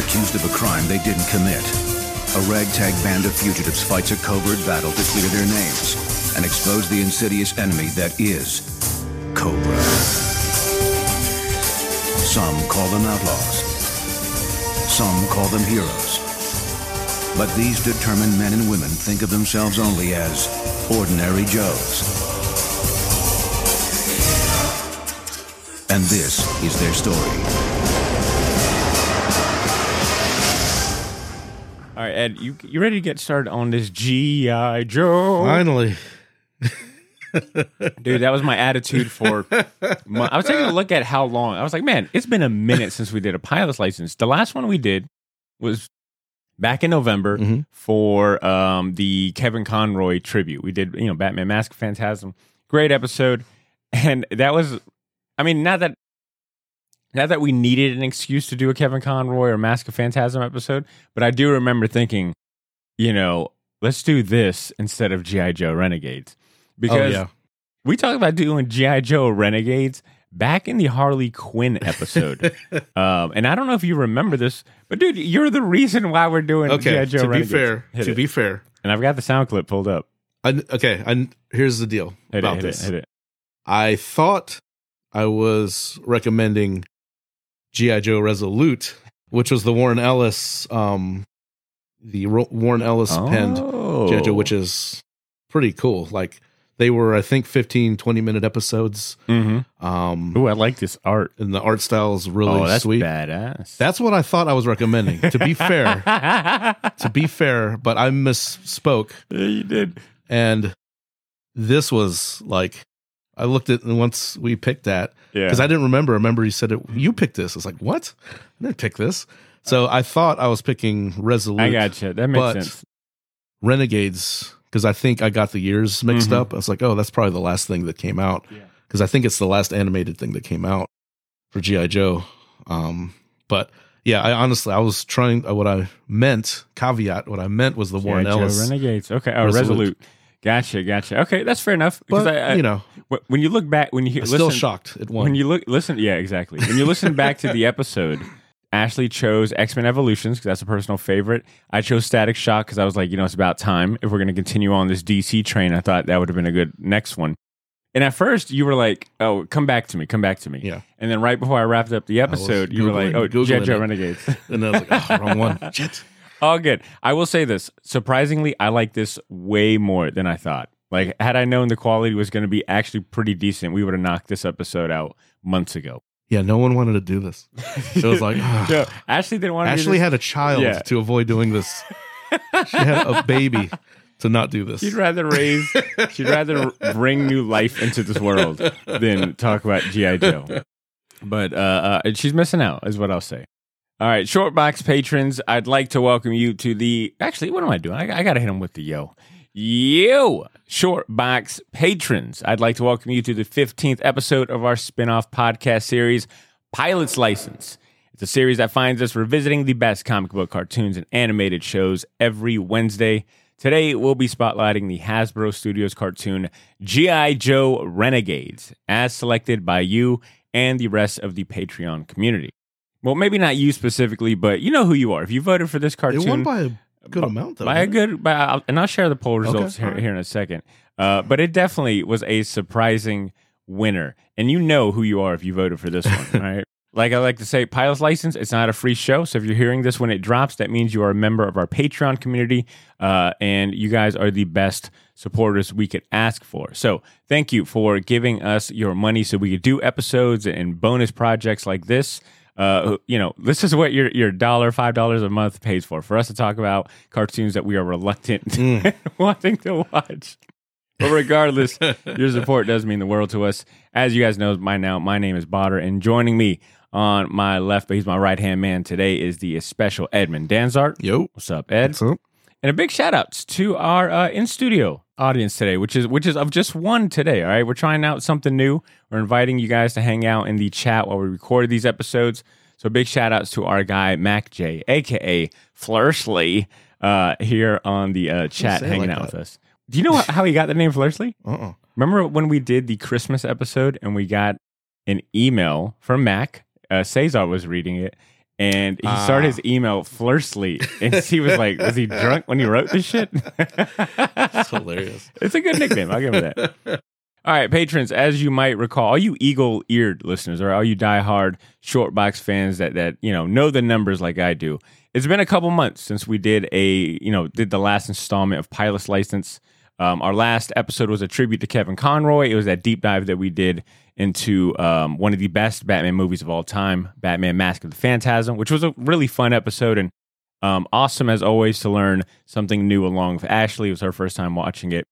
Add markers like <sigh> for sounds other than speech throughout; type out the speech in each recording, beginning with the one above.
accused of a crime they didn't commit. A ragtag band of fugitives fights a covert battle to clear their names and expose the insidious enemy that is Cobra. Some call them outlaws. Some call them heroes. But these determined men and women think of themselves only as ordinary Joes. And this is their story. All right, Ed, you you ready to get started on this GI Joe? Finally. <laughs> Dude, that was my attitude for. My, I was taking a look at how long. I was like, man, it's been a minute since we did a pilot's license. The last one we did was back in November Mhm. for um, the Kevin Conroy tribute. We did, you know, Batman Mask Phantasm. Great episode, and that was. I mean, not that. Not that we needed an excuse to do a Kevin Conroy or Mask of Phantasm episode, but I do remember thinking, you know, let's do this instead of GI Joe Renegades because oh, yeah. we talked about doing GI Joe Renegades back in the Harley Quinn episode, <laughs> um, and I don't know if you remember this, but dude, you're the reason why we're doing Okay. GI Joe To be fair, Hit to it. be fair, and I've got the sound clip pulled up. I, okay. I, here's the deal Hit about it, this. it, hit it. I thought I was recommending GI Joe Resolute, which was the Warren Ellis, um, the Ro- Warren Ellis penned Oh. GI Joe, which is pretty cool. Like they were, I think, 15, 20 minute episodes. Mhm. Um, Ooh, I like this art. and the art style is really oh, that's sweet. badass. That's what I thought I was recommending. to be <laughs> fair, to be <laughs> fair, but I misspoke. Yeah, you did. And this was like, I looked at and once we picked that Yeah. because I didn't remember. I Remember, you said it. You picked this. It's like what? I didn't pick this. So I thought I was picking Resolute. I gotcha. That makes sense. Renegades because I think I got the years mixed Mhm. up. I was like, oh, that's probably the last thing that came out Yeah. because I think it's the last animated thing that came out for GI Joe. Um, but yeah, I honestly I was trying uh, what I meant caveat. What I meant was the Warren G.I. Joe Ellis. Renegades. Okay. Oh, Resolute. Resolute. Gotcha. Gotcha. Okay, that's fair enough. Because But I, I, you know, when you look back, when you hear, I'm still shocked it won. when you look listen yeah exactly when you listen back to the episode ashley chose x-men evolutions because that's a personal favorite i chose static shock because i was like you know it's about time if we're going to continue on this dc train i thought that would have been a good next one and at first you were like oh come back to me come back to me Yeah. and then right before i wrapped up the episode you were like oh Googling- jet Joe renegades and then I was like, oh, wrong one. <laughs> Shit. All good i will say this surprisingly i like this way more than i thought like had i known the quality was going to be actually pretty decent we would have knocked this episode out months ago Yeah, no one wanted to do this. It was like. <laughs> Yeah, Ashley didn't want to. do Ashley had a child Yeah. to avoid doing this. she had a <laughs> baby to not do this. She'd rather raise. she'd rather bring new life into this world than talk about GI Joe. But uh, uh, she's missing out, is what I'll say. All right, short box patrons, I'd like to welcome you to the. Actually, what am I doing? I, I got to hit them with the yo. Yo, short box patrons, I'd like to welcome you to the 15th episode of our spin off podcast series, Pilot's License. It's a series that finds us revisiting the best comic book cartoons and animated shows every Wednesday. Today, we'll be spotlighting the Hasbro Studios cartoon G.I. Joe Renegades, as selected by you and the rest of the Patreon community. Well, maybe not you specifically, but you know who you are. If you voted for this cartoon, it won by a good amount, though. by a good, by, I'll- and I'll share the poll results all here, here in a second. Uh, but it definitely was a surprising winner, and you know who you are if you voted for this one, <laughs> right? Like I like to say, Pilot's License, it's not a free show. So if you're hearing this when it drops, that means you are a member of our Patreon community, uh, and you guys are the best supporters we could ask for. So thank you for giving us your money so we could do episodes and bonus projects like this. Uh, you know, this is what your your dollar, five dollars a month pays for for us to talk about cartoons that we are reluctant <laughs> Mm. wanting to watch. But regardless, <laughs> your support does mean the world to us. As you guys know by now, my name is Badr, and joining me on my left, but he's my right hand man today, is the special Edmund Danzart. Yo. What's up, Ed? What's up? And a big shout outs to our uh, in studio audience today, which is which is of just one today. All right, we're trying out something new. We're inviting you guys to hang out in the chat while we record these episodes. So big shout outs to our guy Mac J, aka Flursley, uh, here on the uh, chat hanging like out that. with us. Do you know how he got the name Flursley? Uh-uh. Remember when we did the Christmas episode and we got an email from Mac? Uh, Cesar was reading it, And he started his ah. email Flursley, and he was like, "Was he drunk when he wrote this shit?" <laughs> It's hilarious. It's a good nickname. I'll give him that. <laughs> All right, patrons, as you might recall, all you eagle-eared listeners or all you die-hard short box fans that that you know know the numbers like I do. It's been a couple months since we did a you know did the last installment of Pilot's License. Um, our last episode was a tribute to Kevin Conroy. It was that deep dive that we did into um, one of the best Batman movies of all time, Batman: Mask of the Phantasm, which was a really fun episode and um, awesome as always to learn something new along with Ashley. It was her first time watching it.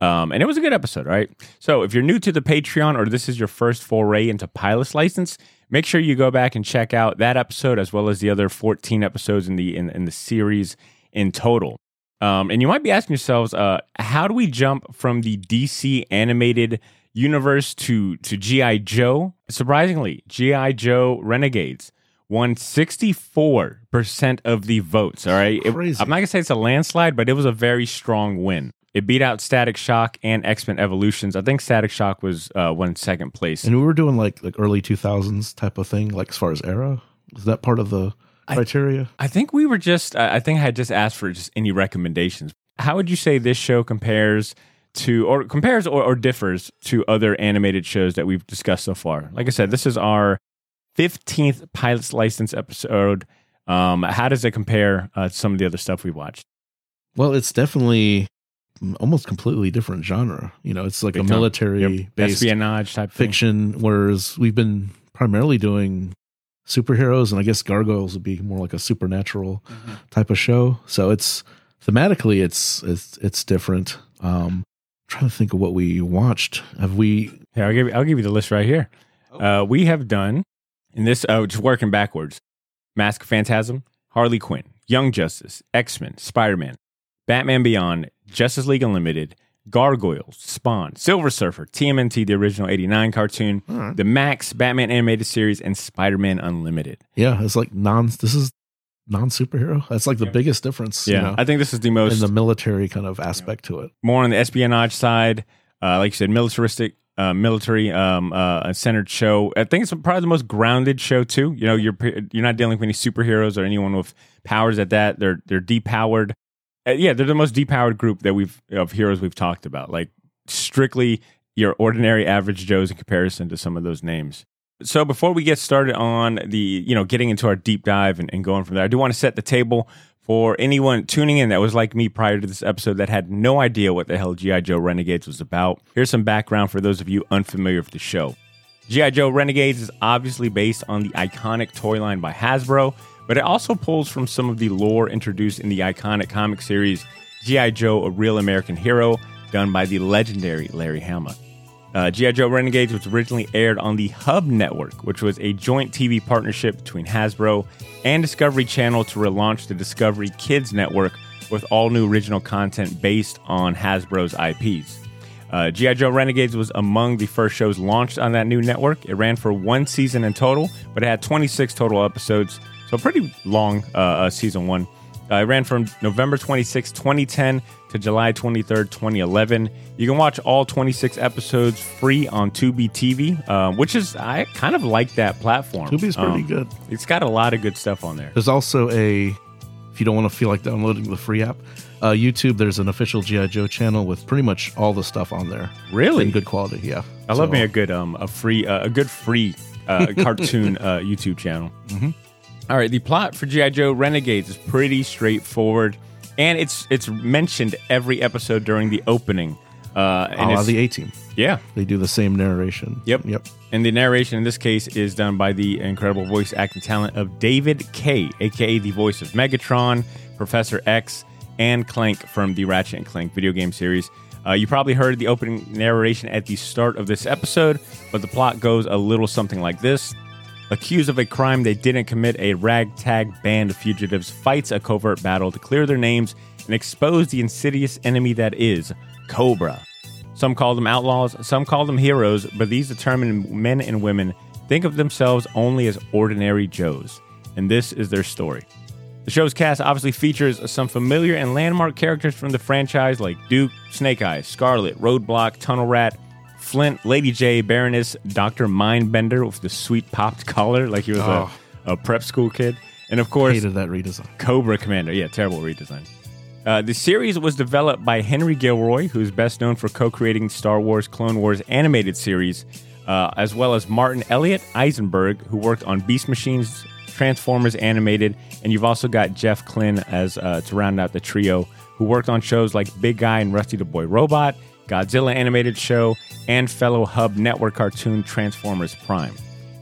Um, and it was a good episode, right? So if you're new to the Patreon or this is your first foray into Pilot's License, make sure you go back and check out that episode as well as the other 14 episodes in the in, in the series in total. Um, and you might be asking yourselves, uh, how do we jump from the DC animated universe to to GI Joe? Surprisingly, GI Joe Renegades won 64% of the votes. All right. It-. I'm not going to say it's a landslide, but it was a very strong win. It beat out Static Shock and X Men Evolutions. I think Static Shock was uh, won second place. And we were doing like like early 2000s type of thing, like as far as era. Is that part of the criteria? I think we were just, I I think I had just asked for just any recommendations. How would you say this show compares to, or compares or, or differs to other animated shows that we've discussed so far? Like I said, this is our 15th Pilot's License episode. Um, how does it compare uh, to some of the other stuff we watched? Well, it's definitely almost completely different genre. You know, it's like Big a military Yep. based Espionage type thing. fiction, whereas we've been primarily doing superheroes, and I guess Gargoyles would be more like a supernatural Mm-hmm. type of show. So it's thematically, it's it's it's different. Um, I'm trying to think of what we watched. Have we? Yeah, I'll give you, I'll give you the list right here. Uh, we have done in this, uh, just working backwards: Mask of Phantasm, Harley Quinn, Young Justice, X Men, Spider Man, Batman Beyond, Justice League Unlimited, Gargoyles, Spawn, Silver Surfer, TMNT, the original '89 cartoon, right. the Max Batman animated series, and Spider Man Unlimited. Yeah, it's like non. This is non superhero. That's like the biggest difference. Yeah, you know, I think this is the most in the military kind of aspect to it. more on the espionage side, uh, like you said, militaristic, uh, military um, uh, centered show. I think it's probably the most grounded show too. You know, you're you're not dealing with any superheroes or anyone with powers at that. They're they're depowered. Uh, yeah, they're the most depowered group that we've of heroes we've talked about. Like strictly your ordinary average Joes in comparison to some of those names. So before we get started on the, you know, getting into our deep dive and, and going from there, I do want to set the table for anyone tuning in that was like me prior to this episode that had no idea what the hell G.I. Joe Renegades was about. Here's some background for those of you unfamiliar with the show. G.I. Joe Renegades is obviously based on the iconic toy line by Hasbro, but it also pulls from some of the lore introduced in the iconic comic series G.I. Joe, a Real American Hero, done by the legendary Larry Hama. Uh, G.I. Joe Renegades was originally aired on the Hub Network, which was a joint TV partnership between Hasbro and Discovery Channel to relaunch the Discovery Kids Network with all new original content based on Hasbro's IPs. Uh, G.I. Joe Renegades was among the first shows launched on that new network. It ran for one season in total, but it had 26 total episodes, so pretty long uh, uh, season one. Uh, it ran from November 26, 2010 to July 23rd, 2011. You can watch all 26 episodes free on Tubi TV, uh, which is, I kind of like that platform. Tubi's pretty Um, good. It's got a lot of good stuff on there. There's also a, if you don't want to feel like downloading the free app, uh, YouTube. There's an official GI Joe channel with pretty much all the stuff on there. Really? in good quality. Yeah, I love me a good um a free uh, a good free uh, cartoon <laughs> uh, YouTube channel. Mhm. All right, the plot for GI Joe Renegades is pretty straightforward, and it's it's mentioned every episode during the opening. Uh, and la it's- the A Team. yeah, They do the same narration. Yep. Yep. and the narration in this case is done by the incredible voice acting talent of David Kaye, aka the voice of Megatron, Professor X, and Clank from the Ratchet and Clank video game series. Uh, you probably heard the opening narration at the start of this episode, but the plot goes a little something like this. Accused of a crime they didn't commit, a ragtag band of fugitives fights a covert battle to clear their names and expose the insidious enemy that is Cobra. Some call them outlaws, some call them heroes, but these determined men and women think of themselves only as ordinary Joes. And this is their story. The show's cast obviously features some familiar and landmark characters from the franchise like Duke, Snake Eyes, Scarlett, Roadblock, Tunnel Rat, Flint, Lady Jaye, Baroness, Dr. Mindbender with the sweet popped <laughs> collar, like he was Oh. a, a prep school kid, And of course, Hated that redesign. Cobra Commander. Yeah, terrible redesign. Uh, the series was developed by Henry Gilroy, who's best known for co creating Star Wars Clone Wars animated series, uh, as well as Martin Elliott Isenberg, who worked on Beast Machines, Transformers Animated, and you've also got Jeff Kline as uh, to round out the trio, who worked on shows like Big Guy and Rusty the Boy Robot, Godzilla Animated Show, and fellow Hub Network cartoon Transformers Prime.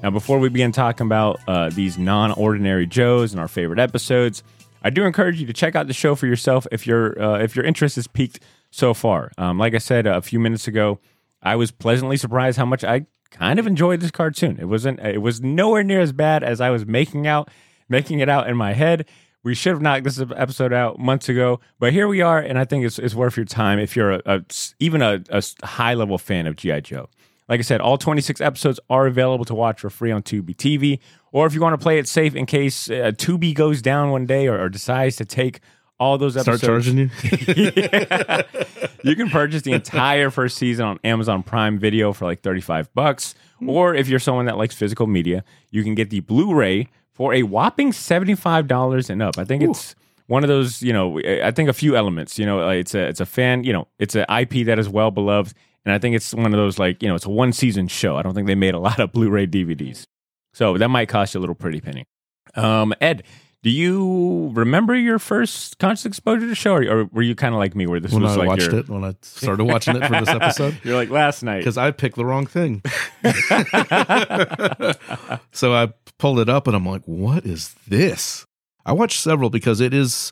Now, before we begin talking about uh, these non ordinary Joes and our favorite episodes, I do encourage you to check out the show for yourself if your uh, if your interest is piqued so far. Um, like I said a few minutes ago, I was pleasantly surprised how much I kind of enjoyed this cartoon. It wasn't it was nowhere near as bad as I was making out making it out in my head. We should have knocked this episode out months ago, but here we are, and I think it's, it's worth your time if you're a, a even a, a high level fan of GI Joe. Like I said, all 26 episodes are available to watch for free on Tubi TV. Or if you want to play it safe in case uh, Tubi goes down one day or, or decides to take all those episodes. Start charging you. Yeah. <laughs> You can purchase the entire first season on Amazon Prime Video for like 35 bucks. Or if you're someone that likes physical media, you can get the Blu-ray for a whopping $75 and up. I think it's one of those, you know, I think a few elements, you know, it's a it's a fan, you know, it's an IP that is well beloved and I think it's one of those like, you know, it's a one season show. I don't think they made a lot of Blu-ray DVDs. So that might cost you a little pretty penny. Um, Ed, do you remember your first conscious exposure to the show, or, or were you kind of like me, where this when was I like watched your, it, when I started watching it for this episode, <laughs> You're like last night. because I picked the wrong thing. <laughs> so I pulled it up and I'm like, what is this? I watched several because it is,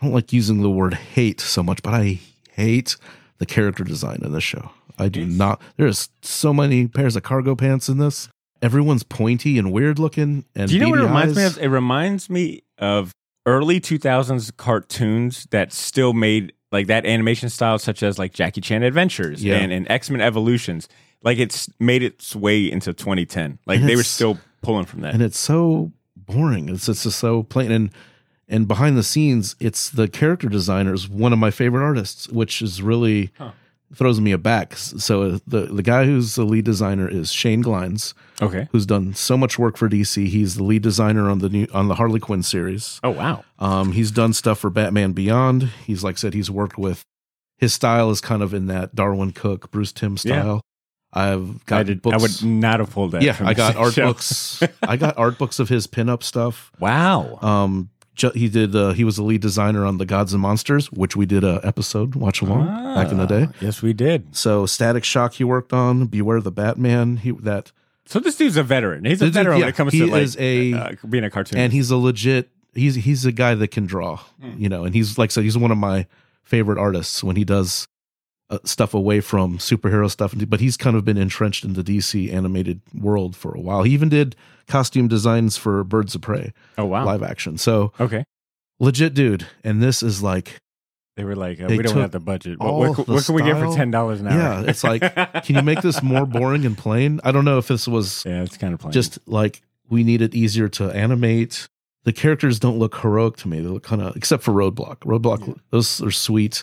I don't like using the word hate so much, but I hate the character design in this show. I do not, there's so many pairs of cargo pants in this. Everyone's pointy and weird looking. And Do you know what it reminds me of? It reminds me of early 2000s cartoons that still made like that animation style, such as like Jackie Chan Adventures Yeah. and, and X Men Evolutions. Like it's made its way into 2010. Like And they were still pulling from that. and it's so boring. It's it's just so plain and and behind the scenes, it's the character designer is one of my favorite artists, which is really Huh. Throws me aback. So the the guy who's the lead designer is Shane Glines, okay. who's done so much work for DC. He's the lead designer on the new on the Harley Quinn series. Oh wow. Um, he's done stuff for Batman Beyond. He's like I said, he's worked with. His style is kind of in that Darwyn Cooke, Bruce Timm Yeah. style. I've got I did. books. I would not have pulled that. yeah, from I got <laughs> art show. books. I got art books of his pinup stuff. Wow. Um, ju- he did. Uh, he was the lead designer on the Gods and Monsters, which we did a episode watch along back in the day. Ah, Yes, we did. So Static Shock he worked on. Beware the Batman. He that So this dude's a veteran. He's a This dude- veteran when it comes to like is a- uh, being a cartoon. and he's a legit. He's he's a guy that can draw. Hmm. You know, and he's like I said, he's one of my favorite artists when he does. Uh, stuff away from superhero stuff, but he's kind of been entrenched in the DC animated world for a while. He even did costume designs for Birds of Prey oh wow. live action. So Okay. legit dude, and this is like They were like, uh, They we don't have the budget. What, what, the what can we get for ten dollars an hour? Yeah, it's like, <laughs> can you make this more boring and plain? I don't know if this was yeah, it's kind of plain. just like we need it easier to animate. The characters don't look heroic to me. They look kind of, except for Roadblock. Roadblock, those are sweet,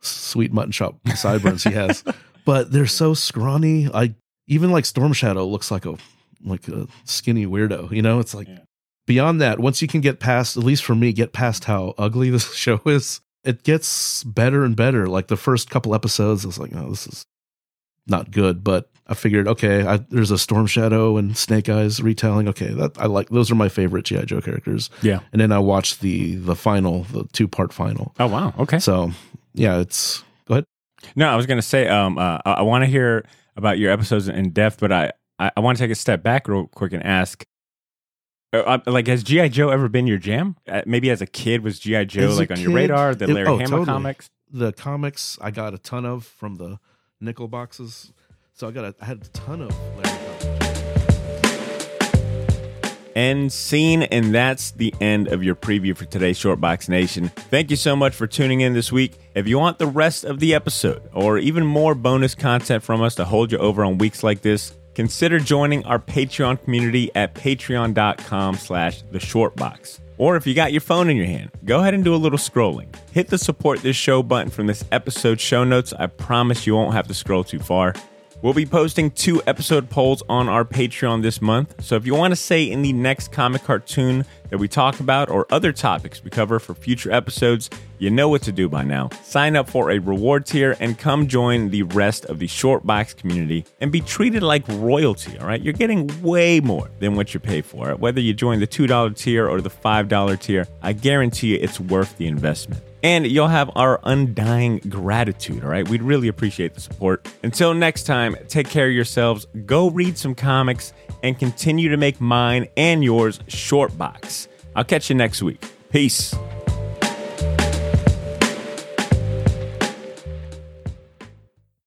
sweet mutton chop sideburns he has, <laughs> but they're so scrawny. I even like Storm Shadow looks like a like a skinny weirdo. You know, it's like Yeah. beyond that. Once you can get past, at least for me, get past how ugly this <laughs> show is, it gets better and better. Like the first couple episodes, I was like, oh, this is not good. But I figured, okay, I, there's a Storm Shadow and Snake Eyes retelling. Okay, that I like. Those are my favorite GI Joe characters. yeah. And then I watched the the final, the two part final. Oh wow. Okay. So yeah, it's go ahead. No, I was gonna say, um, uh, I, I want to hear about your episodes in depth, but I, I, I want to take a step back real quick and ask. uh, uh, Like, has GI Joe ever been your jam? Uh, maybe as a kid, was GI Joe As a like on your kid, radar? The it- Larry oh, Hama totally. comics. The comics I got a ton of from the nickel boxes. So I got a, I had a ton of Larry End scene, and that's the end of your preview for today's Shortbox Nation. Thank you so much for tuning in this week. If you want the rest of the episode or even more bonus content from us to hold you over on weeks like this, consider joining our Patreon community at patreon.com slash the shortbox. Or if you got your phone in your hand, go ahead and do a little scrolling. Hit the support this show button from this episode show notes. I promise you won't have to scroll too far. We'll be posting two episode polls on our Patreon this month. So if you want to say in the next comic cartoon that we talk about or other topics we cover for future episodes, you know what to do by now. Sign up for a reward tier and come join the rest of the short box community and be treated like royalty, all right? You're getting way more than what you pay for. Whether you join the $2 tier or the $5 tier, I guarantee you it's worth the investment. And you'll have our undying gratitude, all right? We'd really appreciate the support. Until next time, take care of yourselves, go read some comics, and continue to make mine and yours short box. I'll catch you next week. Peace.